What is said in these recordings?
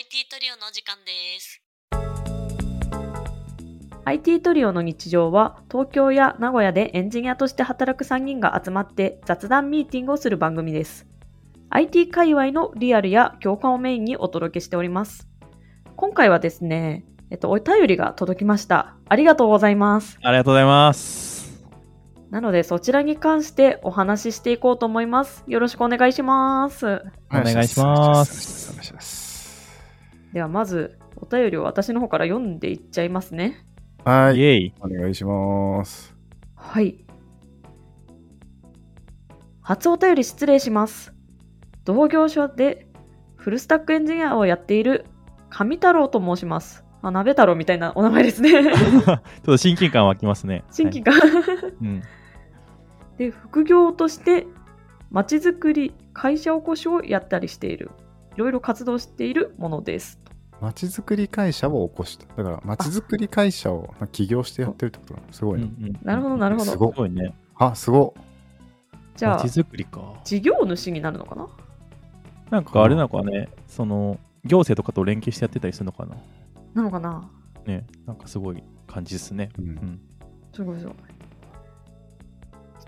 IT トリオのお時間です。IT トリオの日常は東京や名古屋でエンジニアとして働く3人が集まって雑談ミーティングをする番組です。IT 界隈のリアルや共感をメインにお届けしております。今回はですね、えっと、お便りが届きました。ありがとうございます。ありがとうございます。なのでそちらに関してお話ししていこうと思います。よろしくお願いします。お願いしますお願いします。ではまずお便りを私の方から読んでいっちゃいますね。はい。イェイ。お願いします。はい。初お便り失礼します。同業者でフルスタックエンジニアをやっている上太郎と申します。あ、鍋太郎みたいなお名前ですね。ちょっと親近感湧きますね。新規が。はい うん。で、副業として、まちづくり、会社おこしをやったりしている。いろいろ活動しているものです。まちづくり会社を起こした。だから、まちづくり会社を起業してやってるってことなのすごいな。なるほど、なるほど。すごいね。あ、すごっ。じゃあまち、づくりか。事業主になるのかな？なんかあれなのかね、その、行政とかと連携してやってたりするのかな。なのかな？ね、なんかすごい感じですね。ううんん。すごいすごい。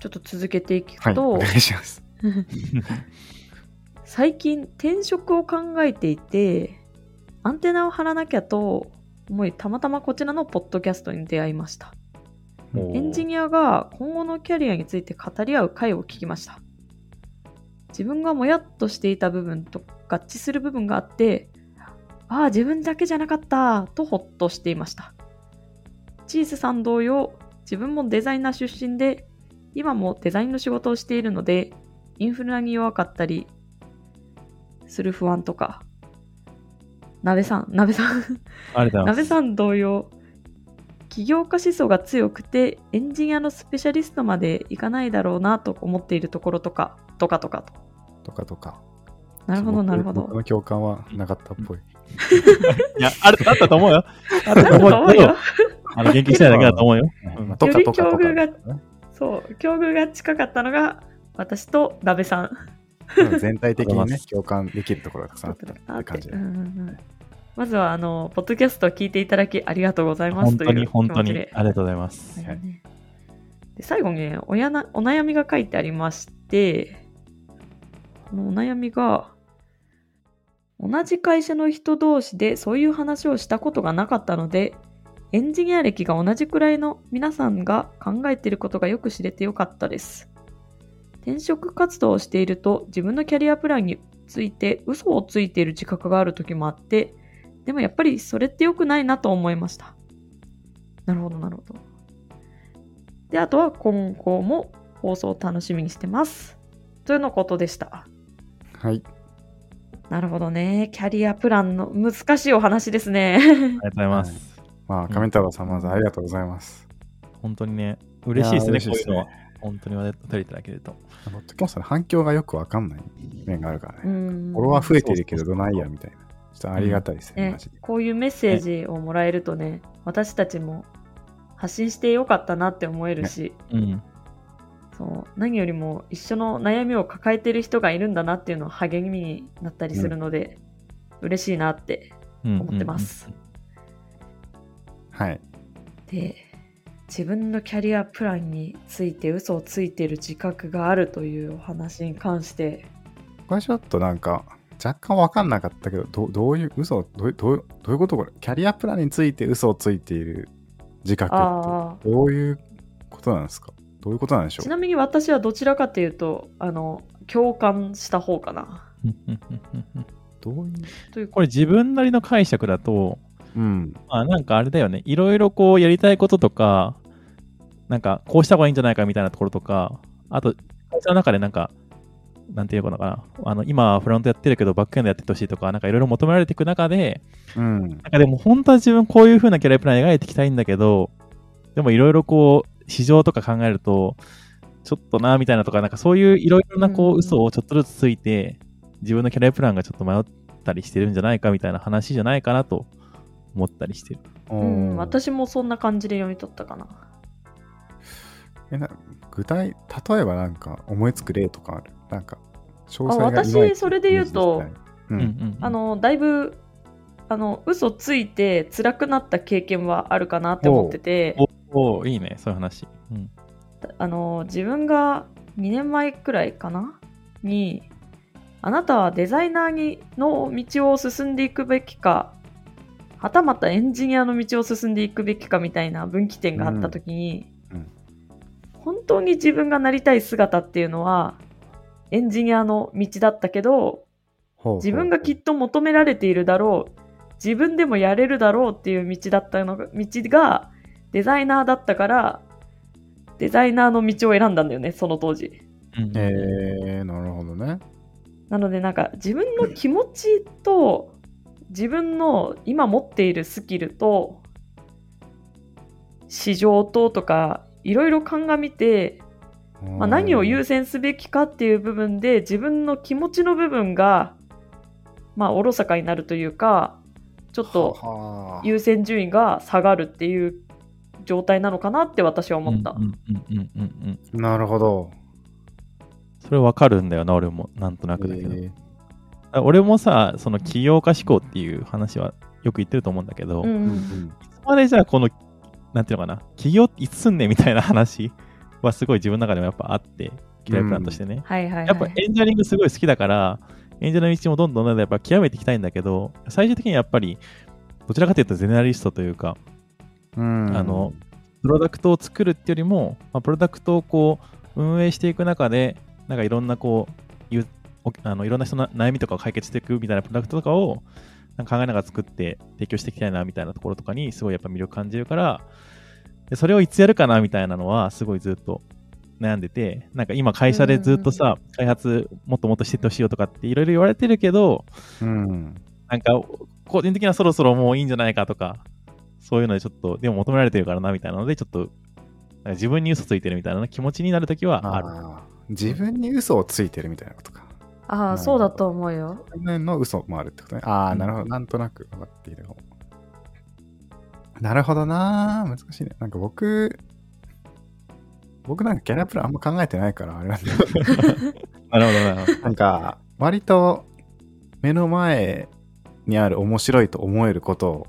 ちょっと続けていくはい。と、お願いします。最近転職を考えていてアンテナを張らなきゃと思いたまたまこちらのポッドキャストに出会いました。エンジニアが今後のキャリアについて語り合う回を聞きました。自分がもやっとしていた部分と合致する部分があってああ自分だけじゃなかったとほっとしていました。チーズさん同様自分もデザイナー出身で今もデザインの仕事をしているのでインフラに弱かったりする不安とか鍋さん鍋さんありがとうございます。鍋さん同様起業家思想が強くてエンジニアのスペシャリストまでいかないだろうなと思っているところとかとかとかととかとか。なるほどなるほど僕の共感はなかったっぽい。いや、ある、あったと思うよ。あったとと思うよ、あの、元気したいだけだと思うよ。うんまあとかとかとか。より境遇がそう境遇が近かったのが私と鍋さん全体的にね共感できるところがたくさんあったって。感じで。うん。うんうん。まずはあのポッドキャストを聞いていただきありがとうございます本当にという気本当に持ちでありがとうございます。はい。で最後にねおやなお悩みが書いてありましてこのお悩みが同じ会社の人同士でそういう話をしたことがなかったのでエンジニア歴が同じくらいの皆さんが考えていることがよく知れてよかったです転職活動をしていると自分のキャリアプランについて嘘をついている自覚がある時もあってでもやっぱりそれって良くないなと思いましたなるほどなるほどで、あとは今後も放送を楽しみにしてます。というのことでした。はい。なるほどね。キャリアプランの難しいお話ですね。ありがとうございます。まあ、上太郎さん、まずありがとうございます。本当にね、嬉しいですね、いやー嬉しいですねこういうのは。本当にお便りいただけると。ポッドキャストの反響がよくわかんない面があるからうね。んフォロワー増えてるけどどないやみたいな。ちょっとありがたいですね、ねマジで。こういうメッセージをもらえるとね、私たちも発信してよかったなって思えるし、うん。そう何よりも一緒の悩みを抱えてる人がいるんだなっていうのは励みになったりするので、嬉しいなってうん思ってます。はい。で自分のキャリアプランについて嘘をついている自覚があるというお話に関して。これちょっとなんか、若干わかんなかったけど、どどういう、嘘どうどうどういうことこれ？キャリアプランについて嘘をついている自覚あって、どういうことなんですか？どういうことなんでしょう？ちなみに私はどちらかというとあの共感した方かな。うんうんうんうんうんどういう。という？これ自分なりの解釈だと、うん。まあなんかあれだよね、いろいろこうやりたいこととか、なんかこうした方がいいんじゃないかみたいなところとか、あと、会社の中でなんか、なんていうのかな、あの今はフロントやってるけどバックエンドやっててほしいとか、なんかいろいろ求められていく中で、うん。なんかでも本当は自分こういう風なキャリアプラン描いていきたいんだけど、でもいろいろこう、市場とか考えると、ちょっとな、みたいなとか、なんかそういういろいろなこう嘘をちょっとずつついて、自分のキャリアプランがちょっと迷ったりしてるんじゃないかみたいな話じゃないかなと思ったりしてる。うん、私もそんな感じで読み取ったかなえな具体、例えばなんか思いつく例とかある？なんか、詳あ細が私それで言うとうん。うんうんあのだいぶあの嘘ついて辛くなった経験はあるかなって思ってておおいいね、そういう話。うん。あの自分が2年前くらいかな？にあなたはデザイナーにの道を進んでいくべきかはたまたエンジニアの道を進んでいくべきかみたいな分岐点があった時に、本当に自分がなりたい姿っていうのはエンジニアの道だったけど自分がきっと求められているだろう自分でもやれるだろうっていう道だったのが道がデザイナーだったからデザイナーの道を選んだんだよねその当時。うん。えー、なるほどね。なのでなんか自分の気持ちと自分の今持っているスキルと市場ととかいろいろ鑑みて、まあ、何を優先すべきかっていう部分で自分の気持ちの部分がまあおろそかになるというかちょっとはあ優先順位が下がるっていう状態なのかなって私は思った。うんうんうんうんうんうん。なるほど。それわかるんだよな、俺も。なんとなくだけど。えあ俺もさ、その起業家志向っていう話はよく言ってると思うんだけど、いうんうんつまでじゃあこの、なんていうのかな、起業いつすんねんみたいな話はすごい自分の中でもやっぱあって、キャリアプランとしてね。はいはいはい。やっぱエンジニアリングすごい好きだから、エンジニアの道もどんどんどんどんやっぱ極めていきたいんだけど、最終的にやっぱり、どちらかというとゼネラリストというか、うんあの、プロダクトを作るっていうよりも、まあ、プロダクトをこう、運営していく中で、なんかいろんなこう、あのいろんな人の悩みとかを解決していくみたいなプロダクトとかをなんか考えながら作って提供していきたいなみたいなところとかにすごいやっぱ魅力感じるから、でそれをいつやるかなみたいなのはすごいずっと悩んでて、なんか今会社でずっとさ、開発もっともっとしてってほしいよとかっていろいろ言われてるけど、うん。なんか個人的にはそろそろもういいんじゃないかとか、そういうのでちょっと、でも求められてるからなみたいなので、ちょっと、自分に嘘ついてるみたいな気持ちになるときはある。自分に嘘をついてるみたいなことか。ああ、そうだと思うよ。去年の嘘もあるってことね。ああ、うんなるほど。なんとなく分かっているかも。なるほどな難しいね。なんか僕、僕なんかキャリアプランあんま考えてないから、あれなんだけど なるほど、なるほど。なんか、割と目の前にある面白いと思えることを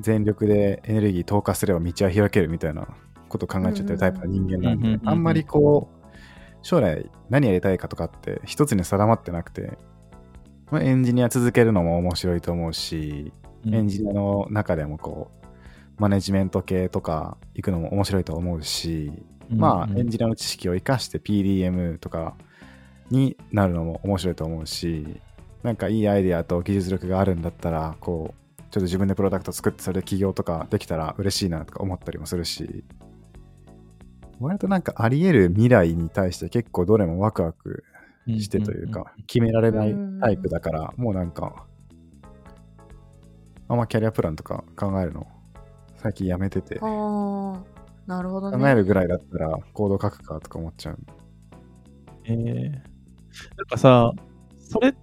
全力でエネルギー投下すれば道は開けるみたいなことを考えちゃってるタイプの人間なんであんまりこう、将来何やりたいかとかって一つに定まってなくて、まあ、エンジニア続けるのも面白いと思うし、エンジニアの中でもこう、マネジメント系とか行くのも面白いと思うし、まあ、エンジニアの知識を生かして PDM とかになるのも面白いと思うし、なんかいいアイデアと技術力があるんだったら、こう、ちょっと自分でプロダクト作ってそれで起業とかできたら嬉しいなとか思ったりもするし、割となんかあり得る未来に対して結構どれもワクワクしてというか、決められないタイプだから、もうなんか、あんまキャリアプランとか考えるの最近やめてて、ああ、なるほどね。考えるぐらいだったらコード書くかとか思っちゃう。えー、なんかさ、それ、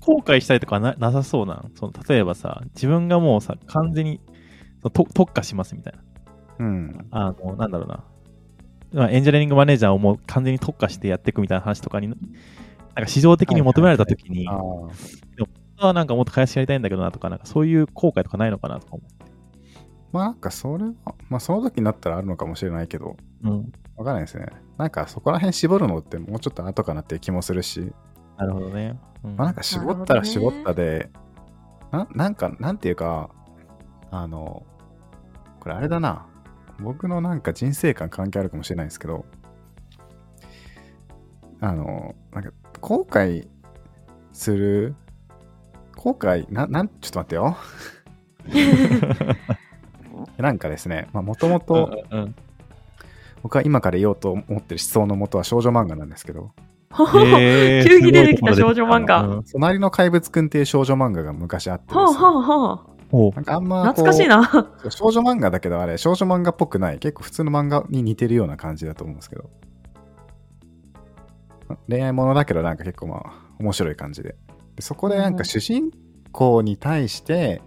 後悔したりとかななさそうなん？その例えばさ、自分がもうさ、完全に特化しますみたいな。うん。あの、なんだろうな。まあエンジニアリングマネージャーをもう完全に特化してやっていくみたいな話とかに、なんか市場的に求められたときに、ああ。あなんかもっと開発やりたいんだけどなとか、なんかそういう後悔とかないのかなとか思まあなんかそれは、まあその時になったらあるのかもしれないけど、う。うん。わかんないですね。なんかそこら辺絞るのってもうちょっと後かなっていう気もするし、なるほどね。うんまあなんか絞ったら絞ったで、ななんか、なんていうか、あの、これあれだな。僕のなんか人生観関係あるかもしれないですけど、あの、なんか後悔する、後悔、な、なん、ちょっと待ってよ。なんかですね、まあもともと僕は今から言おうと思ってる思想のもとは少女漫画なんですけど、急に出てきた少女漫画。うん。隣の怪物くんっていう少女漫画が昔あってですね。はあはなんかあんま懐かしいな。少女漫画だけどあれ少女漫画っぽくない。結構普通の漫画に似てるような感じだと思うんですけど。恋愛ものだけどなんか結構まあ面白い感じで。でそこでなんか主人公に対して、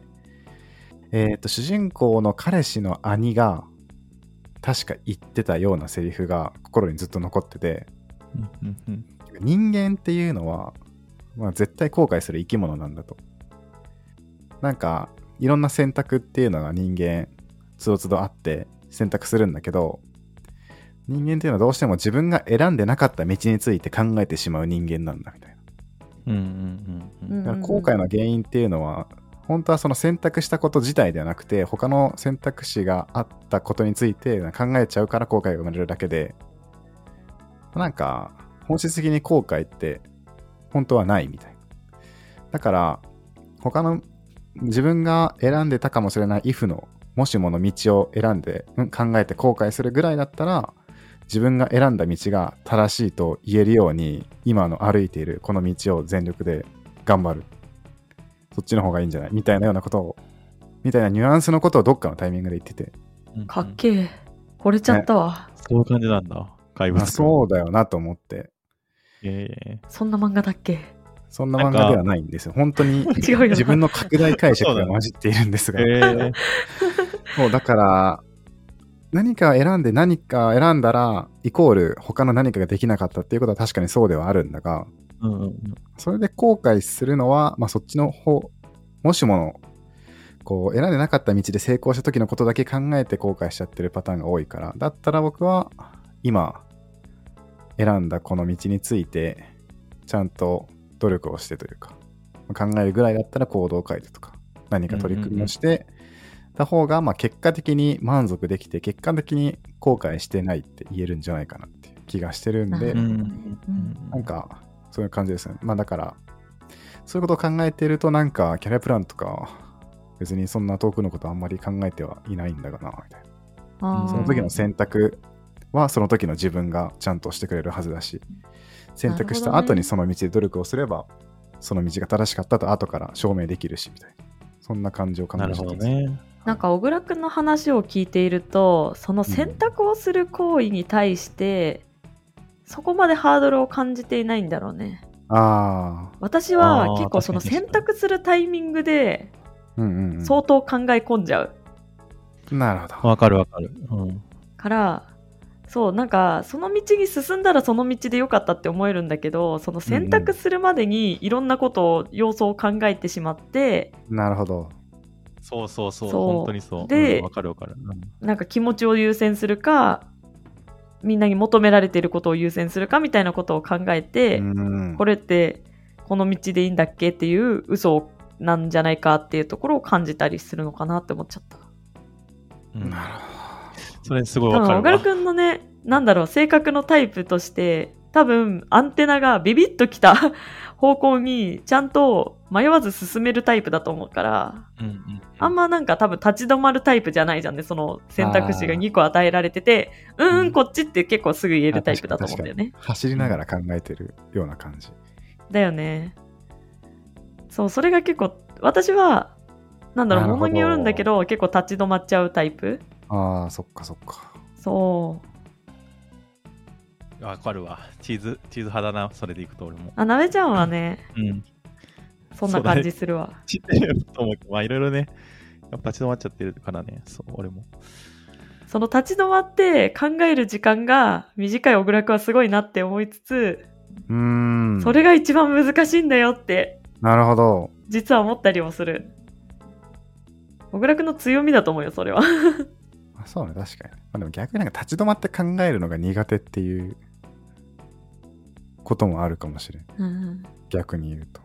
えっ、と主人公の彼氏の兄が確か言ってたようなセリフが心にずっと残ってて。うんうんうん。人間っていうのは、まあ、絶対後悔する生き物なんだと。なんかいろんな選択っていうのが人間つどつどあって選択するんだけど人間っていうのはどうしても自分が選んでなかった道について考えてしまう人間なんだみたいな。うんうんうんうん。だから後悔の原因っていうのは本当はその選択したこと自体ではなくて他の選択肢があったことについて考えちゃうから後悔が生まれるだけでなんか本質的に後悔って本当はないみたいな。だから他の自分が選んでたかもしれない if のもしもの道を選んで、うん考えて後悔するぐらいだったら自分が選んだ道が正しいと言えるように今の歩いているこの道を全力で頑張る。そっちの方がいいんじゃない？みたいなようなことをみたいなニュアンスのことをどっかのタイミングで言ってて。うんかっけえ。惚れちゃったわ。そういう感じなんだ。怪物。あそうだよなと思って。ええ。そんな漫画だっけ？そんな漫画ではないんですよ。本当に自分の拡大解釈が混じっているんですが、ええそうだから何か選んで何か選んだらイコール他の何かができなかったっていうことは確かにそうではあるんだがうんうんうん。それで後悔するのは、まあ、そっちの方もしものこう選んでなかった道で成功した時のことだけ考えて後悔しちゃってるパターンが多いから。だったら僕は今選んだこの道についてちゃんと努力をしてというか考えるぐらいだったら行動を変えてとか何か取り組みをしてた方がまあ結果的に満足できて結果的に後悔してないって言えるんじゃないかなっていう気がしてるんで、なんか、そういう感じですね。まあだから、そういうことを考えてると、なんか、キャリアプランとか、別にそんな遠くのことあんまり考えてはいないんだがな、みたいな。その時の選択は、その時の自分がちゃんとしてくれるはずだし、選択した後にその道で努力をすれば、その道が正しかったと後から証明できるし、みたいな。そんな感じを考えなるほど。ね。なんか小倉くんの話を聞いているとその選択をする行為に対して、そこまでハードルを感じていないんだろうねああ、私は結構その選択するタイミングでうんうん、うん。相当考え込んじゃうなるほど。わかるわかる。うん。からそうなんかその道に進んだらその道でよかったって思えるんだけどその選択するまでにいろんなことを要素を考えてしまってなるほど。そうそうそう。そう本当にそう。でうんわかるわかる。うんなんか気持ちを優先するかみんなに求められていることを優先するかみたいなことを考えて、うんこれってこの道でいいんだっけっていう嘘なんじゃないかっていうところを感じたりするのかなって思っちゃった。うんなるほそれすごい多わかる小倉くんのねなんだろう性格のタイプとして多分アンテナがビビッときた 方向にちゃんと迷わず進めるタイプだと思うからうんうんあんまなんか多分立ち止まるタイプじゃないじゃんねその選択肢が2個与えられててうんうんこっちって結構すぐ言えるタイプだと思うんだよね。走りながら考えてるような感じ。だよね。そう、それが結構、私は、なんだろう、ものによるんだけど、結構立ち止まっちゃうタイプ。ああ、そっかそっか。そう。わかるわ。チーズ、チーズ派だな。それでいくと俺も。あ、なべちゃんはね、うん。そんな感じするわ。知ってると思うけどまあいろいろね、やっぱ立ち止まっちゃってるからね。そう、俺も。その立ち止まって考える時間が短い小倉くんはすごいなって思いつつ、うーん。それが一番難しいんだよって、なるほど。実は思ったりもする。小倉くんの強みだと思うよ、それは。あそうね、確かに。まあ、でも逆になんか立ち止まって考えるのが苦手っていうこともあるかもしれん。うん逆に言うと。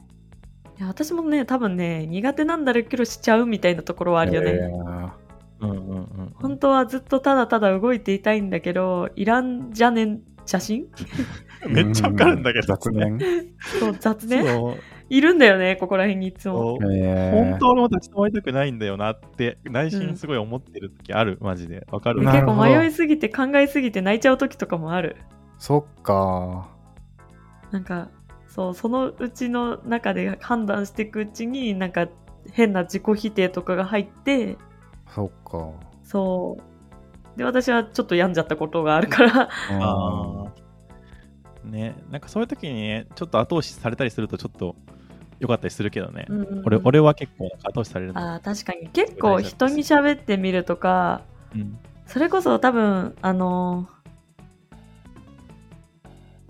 いや私もね、多分ね、苦手なんだろうけどしちゃうみたいなところはあるよね。えーうんうんうん。本当はずっとただただ動いていたいんだけど、いらんじゃねん写真？めっちゃわかるんだけど。雑念。そう、雑念？そういるんだよね、ここら辺にいつも。本当俺も立ち止まりたくないんだよなって、内心すごい思ってる時ある、マジで。わかる？な結構迷いすぎて考えすぎて泣いちゃう時とかもある。そっか。なんか、そう、そのうちの中で判断していくうちに、なんか変な自己否定とかが入って、そっか。そう。で、私はちょっと病んじゃったことがあるから、あーね、なんかそういう時にね、ちょっと後押しされたりするとちょっと良かったりするけどね。うん。うん俺俺は結構後押しされるの。あー確かに。結構人に喋ってみるとか、うん。それこそ多分、あの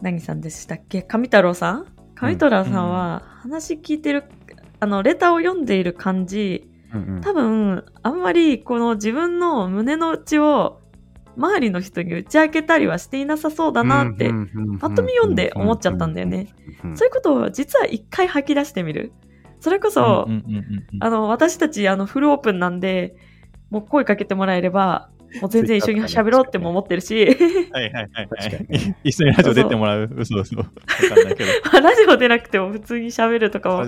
何さんでしたっけ？上太郎さん？上太郎さんは話聞いてるあの、レターを読んでいる感じ、うんうん。多分、あんまりこの自分の胸の内を周りの人に打ち明けたりはしていなさそうだなって、パッと見読んで思っちゃったんだよね。そういうことを実は一回吐き出してみる。それこそ、あの、私たち、あの、フルオープンなんで、もう声かけてもらえれば、もう全然一緒に喋ろうっても思ってるし、はいはいはい。一緒にラジオ出てもらう。嘘嘘。わかんないけど。ま あラジオでなくても普通に喋るとかも、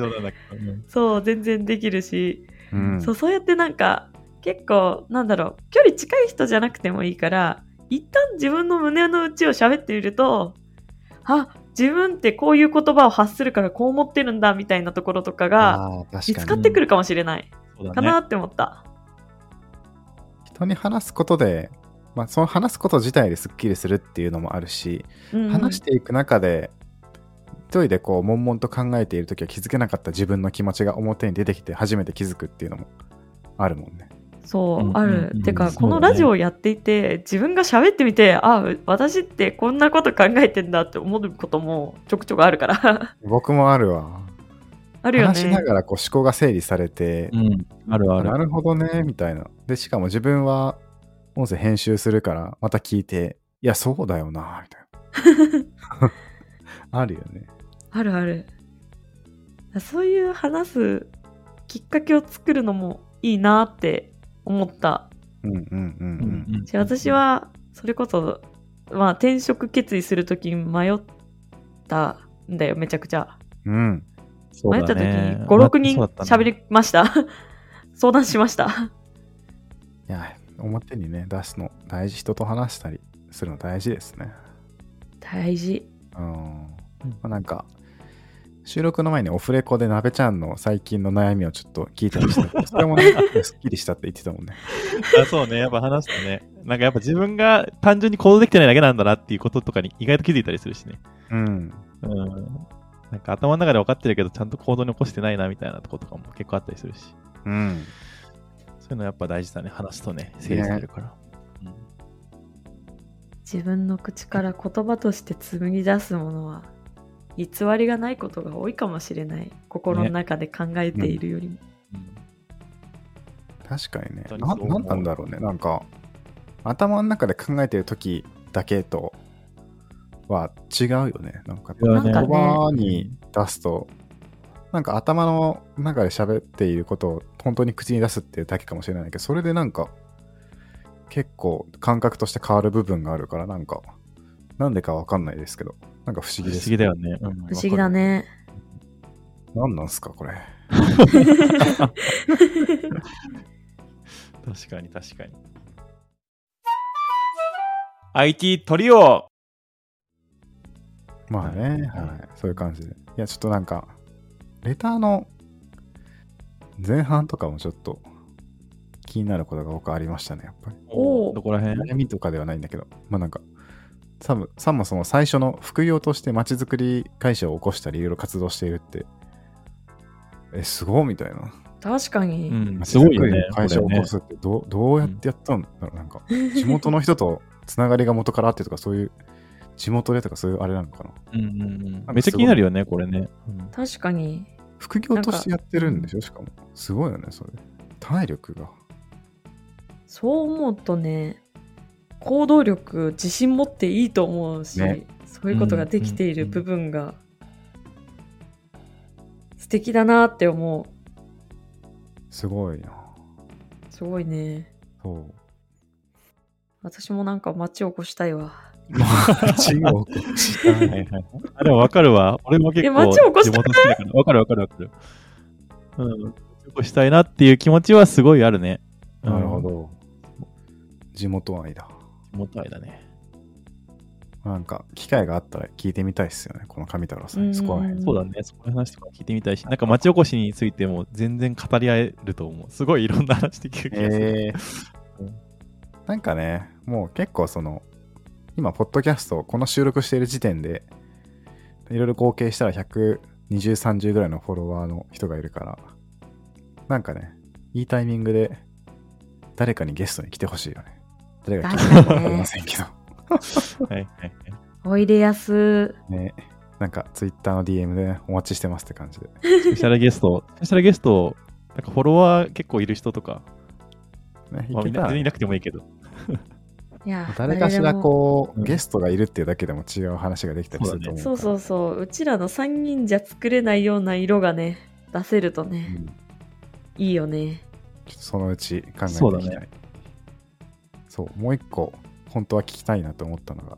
そう、全然できるし、うんそう、そうやってなんか、結構、なんだろう、距離近い人じゃなくてもいいから、一旦自分の胸の内を喋ってみると、あ、自分ってこういう言葉を発するからこう思ってるんだみたいなところとかが見つかってくるかもしれない。かなって思った。人に話すことで、まあ、その話すこと自体ですっきりするっていうのもあるし、うん話していく中で一人でこう悶々と考えている時は気づけなかった自分の気持ちが表に出てきて初めて気づくっていうのもあるもんね。そう、うんある。てか、このラジオをやっていて、自分が喋ってみて、あ、私ってこんなこと考えてんだって思うこともちょくちょくあるから。僕もあるわ。あるよ話しなね。がらこう思考が整理されて、うん。あるある。なるほどね、みたいな。で、しかも自分は音声編集するから、また聞いて、いや、そうだよな、みたいな。あるよね。あるある。そういう話すきっかけを作るのもいいなって思ったうんうんうんうん。し、私はそれこそ、まあ転職決意するときに迷ったんだよ、めちゃくちゃ。うん。そう迷ったときだねに5、6人喋りました。相談しました。いや、表にね、出すの大事、人と話したりするの大事ですね。大事。うん。まあ、なんか、収録の前にオフレコで鍋ちゃんの最近の悩みをちょっと聞いたりしたけど、それもね、すっきりしたって言ってたもんね。あそうね、やっぱ話すとね、なんかやっぱ自分が単純に行動できてないだけなんだなっていうこととかに意外と気づいたりするしね。うん。うん。なんか頭の中で分かってるけど、ちゃんと行動に起こしてないなみたいなとことかも結構あったりするし。うん。そういうのやっぱ大事だね。話すとね、整理されるから。うん自分の口から言葉として紡ぎ出すものは偽りがないことが多いかもしれない心の中で考えているよりも、うん確かにね。本当になんだろうね。なんか、頭の中で考えてる時だけとは違うよね。なんか、言葉に出すと、なんか頭の中で喋っていることを本当に口に出すっていうだけかもしれないけど、それでなんか、結構感覚として変わる部分があるから、なんか、なんでかわかんないですけど、なんか不思議です。不思議だよね。うん不思議だね何なんすか、これ。確かに確かに。IT トリオまあね、はいはい、そういう感じで。いや、ちょっとなんか、レターの前半とかもちょっと気になることが僕ありましたね、やっぱり。おうどこら辺？悩みとかではないんだけど、まあなんか、さもそもそも最初の副業として街づくり会社を起こしたり、いろいろ活動しているって、え、すごいみたいな。確かに、うん、すごいよね。会社を起こすってどうどうやってやったん？だろう、なんか、地元の人とつながりが元からあってとか、そういう、地元でとかそういうあれなのかな？うんうんうんかめっちゃ気になるよね、これね。うん確かに副業としてやってるんでしょ？しかも。すごいよね、それ。体力が。そう思うとね行動力自信持っていいと思うし、ねそういうことができている部分が素敵だなって思うすごいな。すごいねそう。私もなんか街を起こしたいわ街を起こしたはいはいはい。あ、でも分かるわ。俺も結え構街を起こした地元好きだから。分かる分かる分かる。うん。起こしたいなっていう気持ちはすごいあるね。うんなるほ。ど。地元愛だ。地元愛だね。なんか、機会があったら聞いてみたいっすよね、この上太郎さうんん。そこら辺。そうだね。そこの話とか聞いてみたいし、なんか町おこしについても全然語り合えると思う。すごいいろんな話できる気がする。えーなんかね、もう結構その、今、ポッドキャスト、この収録している時点で、いろいろ合計したら120、30ぐらいのフォロワーの人がいるから、なんかね、いいタイミングで、誰かにゲストに来てほしいよね。誰が来てるかわかりませんけど。はいはいはい。おいでやすね、なんかツイッターの DM で、ね、お待ちしてますって感じで。スペシャルゲスト、スペシャルゲスト、なんかフォロワー結構いる人とか、ね、いまあ、けたらみんな全然いなくてもいいけど。いや 誰かしらこう、うんゲストがいるっていうだけでも違う話ができたりすると思うから。そうそうそううちらの3人じゃ作れないような色がね出せるとうね、んいいよねちょっとそのうち考えていきたい。そうだねそう、もう一個、本当は聞きたいなと思ったのが、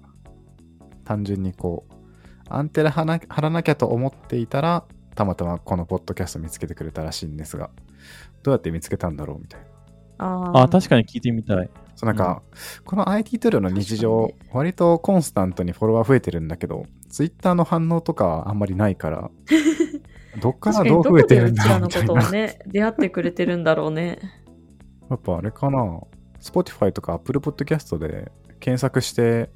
単純にこう、アンテナ張らなきゃと思っていたら、たまたまこのポッドキャスト見つけてくれたらしいんですが、どうやって見つけたんだろうみたいな。あーあ、確かに聞いてみたい。そうなんか、この IT トリオの日常割とコンスタントにフォロワー増えてるんだけど、Twitter の反応とかはあんまりないから、どっからどどう増えてるんだろうらのことをみたいな。ね出会ってくれてるんだろうねやっぱあれかな Spotify とか Apple Podcast で検索して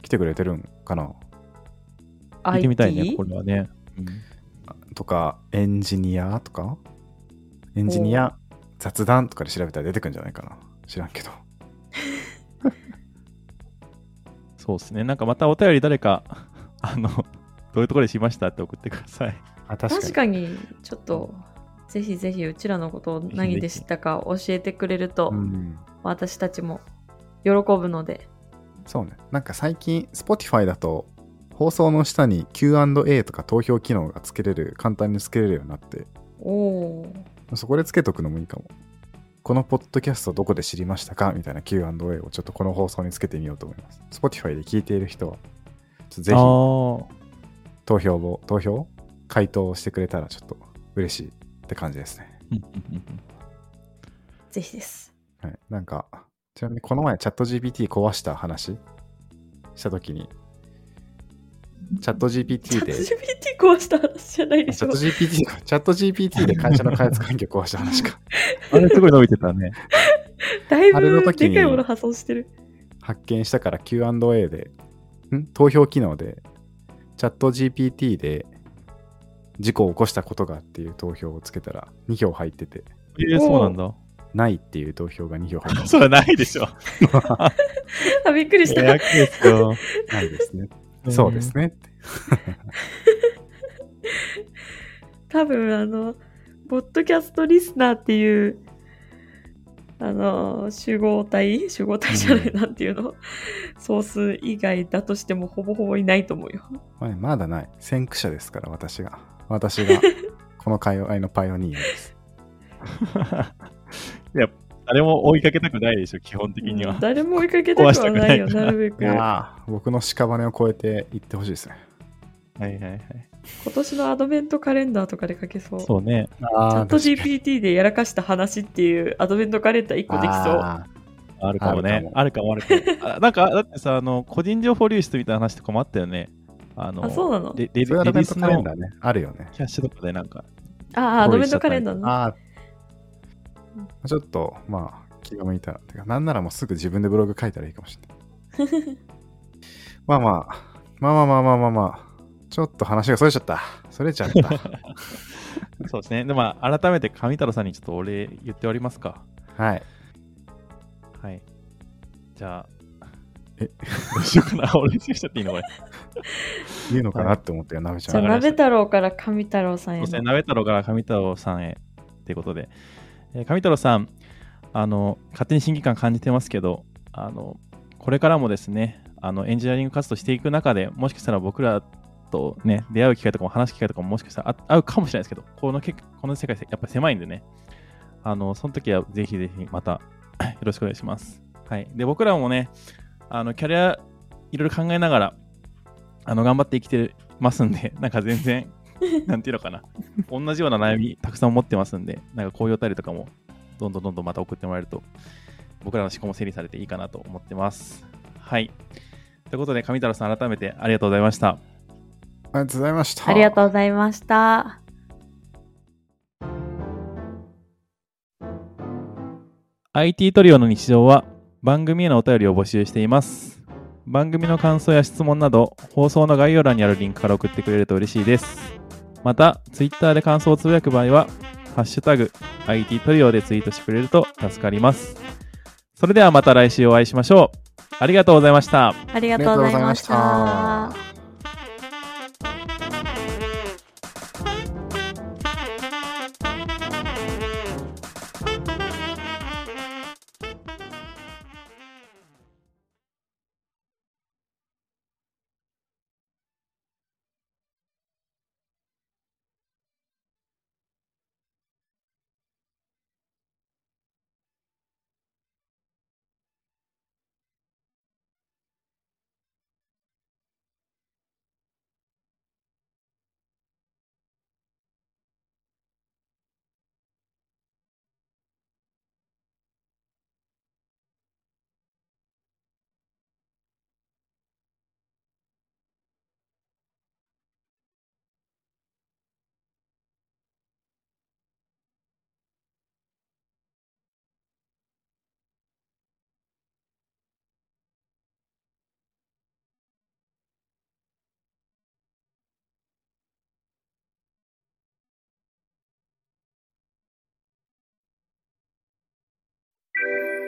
来てくれてるんかな？聞いてみたいね、IT？これはね。うんとか、エンジニアとか？エンジニア雑談とかで調べたら出てくるんじゃないかな？知らんけど。そうですね。なんかまたお便り誰か、あの、どういうところでしましたって送ってください。あ、確かに。確かにちょっとぜひぜひうちらのことを何で知ったか教えてくれるとうん。私たちも喜ぶのでそうね。なんか最近、Spotify だと、放送の下に Q&A とか投票機能がつけれる、簡単につけれるようになって、おおそこでつけとくのもいいかも。このポッドキャストどこで知りましたか？みたいな Q&A をちょっとこの放送につけてみようと思います。Spotify で聞いている人は、ぜひあ投票を、投票？回答してくれたらちょっと嬉しいって感じですね。ーうんうんうんうんぜひですはい。なんか、ちなみにこの前チャット GPT 壊した話？したときに、チャット GPT で、チ GPT 壊した話じゃないでしょャット GPT か、チャット GPT で会社の開発環境壊した話か。あれすごい伸びてたね。だいあれのぶでかいもの破損してる発見したから Q&A で、ん？投票機能で、チャット GPT で事故を起こしたことがっていう投票をつけたら2票入ってて、えー、そうなんだ。ないっていう投票が2票入ってて、それはないでしょ。あびっくりしたやけですよ。ないですね。そうですね。多分あのポッドキャストリスナーっていうあの集合体集合体じゃない、うなんていうの？ソース以外だとしてもほぼほぼいないと思うよまあねまだない。先駆者ですから、私が。私が、この界隈のパイオニアです。いや、誰も追いかけたくないでしょ、基本的には。誰も追いかけたくはないよなるべくいやー僕の屍を越えていってほしいですね。はいはいはい。今年のアドベントカレンダーとかで書けそうそうね。チャット GPT でやらかした話っていうアドベントカレンダー1個できそうああるかもね。ああるかもあるかも。あ なんか、だってさ、あの、個人情報流出みたいな話とかもあったよね。あの、あそうなの？レレーそういうアドベントレディースのカレンダーね。あるよね。キャッシュとかでなんか、ああアドベントカレンダーのああ。ちょっと、まあ、気が向いたら。てか、なんならもうすぐ自分でブログ書いたらいいかもしれない。まあまあ、まあまあまあまあまあまあ、ちょっと話がそれちゃった。それちゃった。そうですね。で、まあ、改めて上太郎さんにちょっとお礼言っておりますか。はい。はい。じゃあ、え？どうしようかな。俺しちゃっていいのこれ。言うのかなって思ったよ、なべちゃん。じゃあわかりました鍋太郎から上太郎さんへのそうですね、鍋太郎から上太郎さんへということで、えー上太郎さん、あの、勝手に親近感感じてますけど、あの、これからもですね、あの、エンジニアリング活動していく中で、もしかしたら僕らとね、出会う機会とかも話す機会とかももしかしたらあ合うかもしれないですけど、このけこの世界、やっぱ狭いんでね、あの、その時はぜひぜひまた よろしくお願いします。はい。で、僕らもね、あの、キャリアいろいろ考えながら、あの、頑張って生きてますんで、なんか全然、なんていうのかな、同じような悩みたくさん持ってますんで、なんかこういうお便りとかも、どんどんどんどんまた送ってもらえると、僕らの思考も整理されていいかなと思ってます。はい。ということで、上太郎さん、改めてありがとうございました。ありがとうございました。ありがとうございました。IT トリオの日常は番組へのお便りを募集しています。番組の感想や質問など、放送の概要欄にあるリンクから送ってくれると嬉しいです。また、Twitter で感想をつぶやく場合は、ハッシュタグ IT トリオでツイートしてくれると助かります。それではまた来週お会いしましょう。ありがとうございました。ありがとうございました。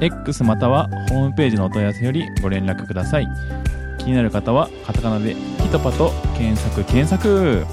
X またはホームページのお問い合わせよりご連絡ください。気になる方はカタカナでピトパと検索検索